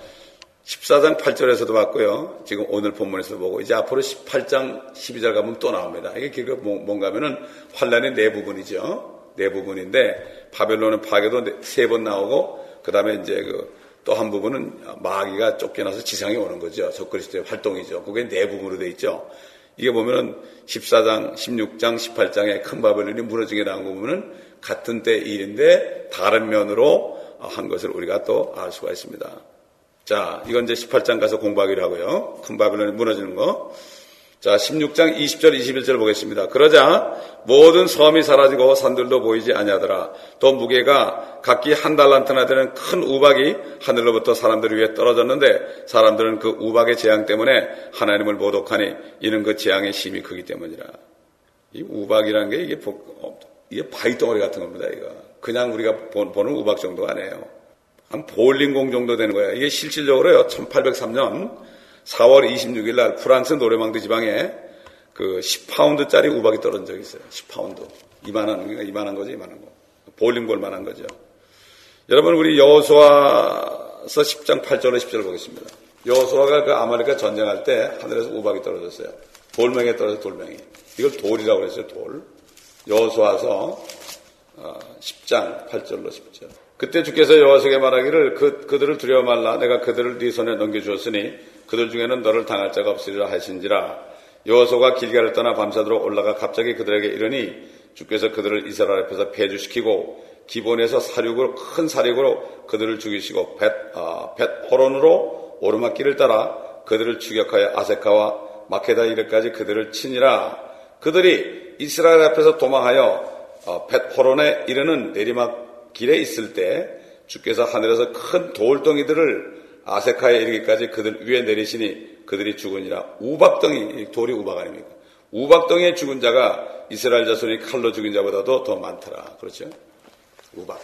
14장 8절에서도 봤고요. 지금 오늘 본문에서도 보고 이제 앞으로 18장 12절 가면 또 나옵니다. 이게 길가 뭐, 뭔가 하면은 환란의 네 부분이죠. 네 부분인데 바벨론은 파괴도 세 번 나오고 그다음에 이제 그 또 한 부분은 마귀가 쫓겨나서 지상에 오는 거죠. 적그리스도의 활동이죠. 그게 네 부분으로 돼 있죠. 이게 보면은 14장, 16장, 18장에 큰 바벨론이 무너지게 나온 거 보면은 같은 때 일인데 다른 면으로 한 것을 우리가 또 알 수가 있습니다. 자, 이건 이제 18장 가서 공부하기로 하고요. 큰 바벨론이 무너지는 거. 자, 16장 20절 21절 보겠습니다. 그러자 모든 섬이 사라지고 산들도 보이지 아니하더라. 또 무게가 각기 한 달란트나 되는 큰 우박이 하늘로부터 사람들 위에 떨어졌는데 사람들은 그 우박의 재앙 때문에 하나님을 모독하니 이는 그 재앙의 심이 크기 때문이라. 이 우박이라는 게 이게, 이게 바위 덩어리 같은 겁니다. 이거 그냥 우리가 보는 우박 정도가 아니에요. 한 볼링공 정도 되는 거예요. 이게 실질적으로요, 1803년 4월 26일 날 프랑스 노르망디 지방에 그 10파운드짜리 우박이 떨어진 적이 있어요. 10파운드. 이만한, 그러니까 이만한 거죠, 이만한 거. bowling ball 만한 거죠. 여러분, 우리 여호수아서 10장 8절로 10절 보겠습니다. 여호수아가 그 아말리카 전쟁할 때 하늘에서 우박이 떨어졌어요. 돌멩이에 떨어져 돌멩이. 이걸 돌이라고 그랬어요, 돌. 여호수아서 10장 어, 8절로 10절. 그때 주께서 여호수에게 말하기를 그, 그들을 두려워 말라. 내가 그들을 네 손에 넘겨주었으니 그들 중에는 너를 당할 자가 없으리라 하신지라. 여호수가 길가를 떠나 밤새도록 올라가 갑자기 그들에게 이르니 주께서 그들을 이스라엘 앞에서 폐주시키고 기본에서 사륙으로 큰 사륙으로 그들을 죽이시고 벳, 아, 벳 호론으로 오르막길을 따라 그들을 추격하여 아세카와 마케다 이르까지 그들을 치니라. 그들이 이스라엘 앞에서 도망하여 어, 벳 호론에 이르는 내리막 길에 있을 때 주께서 하늘에서 큰 돌덩이들을 아세카에 이르기까지 그들 위에 내리시니 그들이 죽으니라. 우박덩이, 돌이 우박 아닙니까? 우박덩이에 죽은 자가 이스라엘 자손이 칼로 죽인 자보다도 더 많더라. 그렇죠? 우박.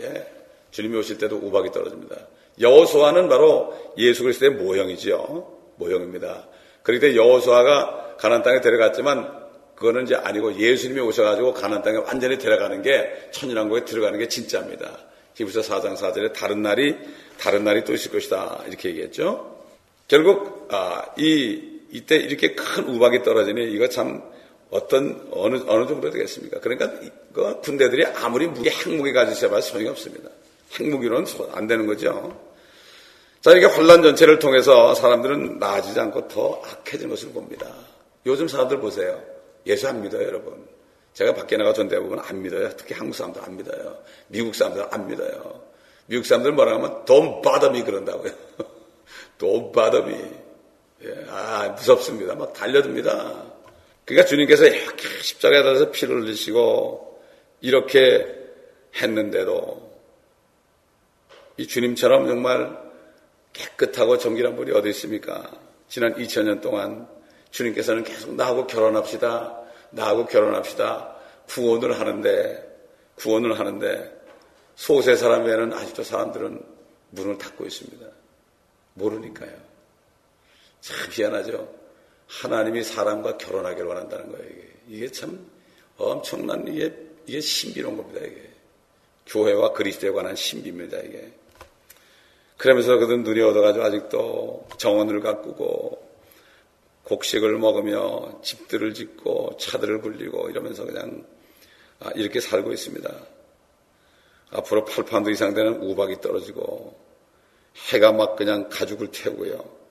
예. 주님이 오실 때도 우박이 떨어집니다. 여호수아는 바로 예수 그리스도의 모형이지요. 모형입니다. 그런데 여호수아가 가난 땅에 데려갔지만 그거는 이제 아니고 예수님이 오셔가지고 가난 땅에 완전히 데려가는 게 천연왕국에 들어가는 게 진짜입니다. 히브리서 4장 4절에 다른 날이 다른 날이 또 있을 것이다 이렇게 얘기했죠. 결국 아, 이 이때 이렇게 큰 우박이 떨어지니 이거 참 어떤 어느 어느 정도 되겠습니까? 그러니까 그 군대들이 아무리 무기 핵무기 가지셔봐 소용이 없습니다. 핵무기로는 안 되는 거죠. 자, 이렇게 환란 전체를 통해서 사람들은 나아지지 않고 더 악해진 것을 봅니다. 요즘 사람들 보세요. 예수 안 믿어요, 여러분. 제가 밖에 나가 전 대부분 안 믿어요. 특히 한국 사람들 안 믿어요. 미국 사람들 안 믿어요. 미국 사람들 뭐라 하면 돈 바더미 그런다고요. 돈 바더미. 예, 아, 무섭습니다. 막 달려듭니다. 그러니까 주님께서 이렇게 십자가에 달아서 피를 흘리시고 이렇게 했는데도 이 주님처럼 정말 깨끗하고 정결한 분이 어디 있습니까? 지난 2000년 동안 주님께서는 계속 나하고 결혼합시다. 나하고 결혼합시다. 구원을 하는데, 구원을 하는데, 소세 사람 외에는 아직도 사람들은 문을 닫고 있습니다. 모르니까요. 참 희한하죠. 하나님이 사람과 결혼하기를 원한다는 거예요. 이게, 이게 참 엄청난 이게 이게 신비로운 겁니다. 이게 교회와 그리스도에 관한 신비입니다. 이게 그러면서 그들 눈이 얻어가지고 아직도 정원을 가꾸고 곡식을 먹으며 집들을 짓고 차들을 굴리고 이러면서 그냥 아, 이렇게 살고 있습니다. 앞으로 8판도 이상 되는 우박이 떨어지고 해가 막 그냥 가죽을 태우고요.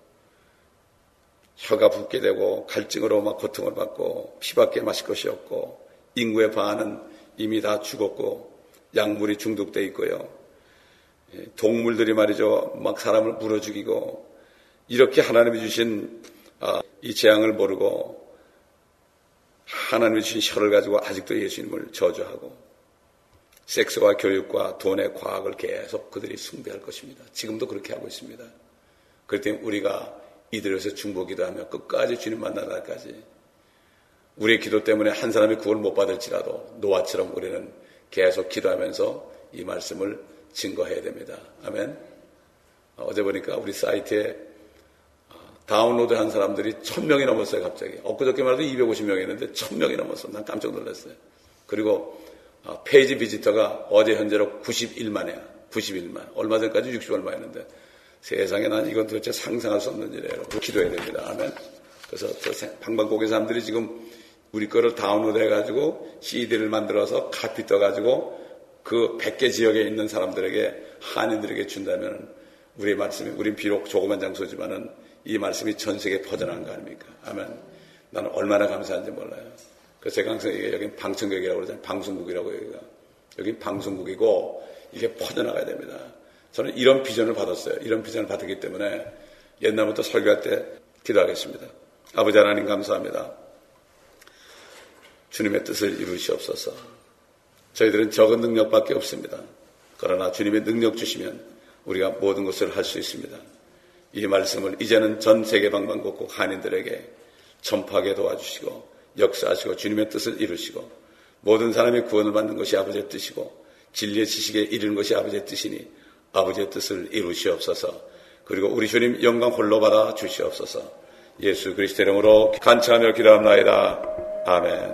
혀가 붓게 되고 갈증으로 막 고통을 받고 피밖에 마실 것이 없고 인구의 반은 이미 다 죽었고 약물이 중독돼 있고요. 예, 동물들이 말이죠. 막 사람을 물어 죽이고 이렇게 하나님이 주신 아, 이 재앙을 모르고 하나님이 주신 혀를 가지고 아직도 예수님을 저주하고 섹스와 교육과 돈의 과학을 계속 그들이 숭배할 것입니다. 지금도 그렇게 하고 있습니다. 그렇기 때문에 우리가 이들에서 중보기도 하며 끝까지 주님 만나는 날까지 우리의 기도 때문에 한 사람이 구원 못 받을지라도 노아처럼 우리는 계속 기도하면서 이 말씀을 증거해야 됩니다. 아멘. 어제 보니까 우리 사이트에 어, 다운로드 한 사람들이 천명이 넘었어요, 갑자기. 엊그저께 말해도 250명이었는데 천명이 넘었어. 난 깜짝 놀랐어요. 그리고 어, page visitor가 어제 현재로 91만이야. 91만. 얼마 전까지 60 얼마였는데 세상에 난 이건 도대체 상상할 수 없는 일이에요. 기도해야 됩니다. 아멘. 그래서 저 방방곡곡의 사람들이 지금 우리 거를 다운로드 해가지고 CD를 만들어서 카피 떠가지고 그 100개 지역에 있는 사람들에게 한인들에게 준다면 우리 말씀이 우린 비록 조그만 장소지만은 이 말씀이 전 세계에 퍼져나간 거 아닙니까? 아멘. 나는 얼마나 감사한지 몰라요. 그래서 제가 항상 얘기해 여긴 방청객이라고 그러잖아요. 방송국이라고 여기가. 여긴 방송국이고 이게 퍼져나가야 됩니다. 저는 이런 비전을 받았어요. 이런 비전을 받았기 때문에 옛날부터 설교할 때 기도하겠습니다. 아버지 하나님 감사합니다. 주님의 뜻을 이루시옵소서. 저희들은 적은 능력밖에 없습니다. 그러나 주님의 능력 주시면 우리가 모든 것을 할 수 있습니다. 이 말씀을 이제는 전 세계 방방곡곡 한인들에게 전파하게 도와주시고 역사하시고 주님의 뜻을 이루시고 모든 사람이 구원을 받는 것이 아버지의 뜻이고 진리의 지식에 이르는 것이 아버지의 뜻이니 아버지의 뜻을 이루시옵소서. 그리고 우리 주님 영광 홀로 받아 주시옵소서. 예수 그리스도 이름으로 간청하며 기도합나이다. 아멘.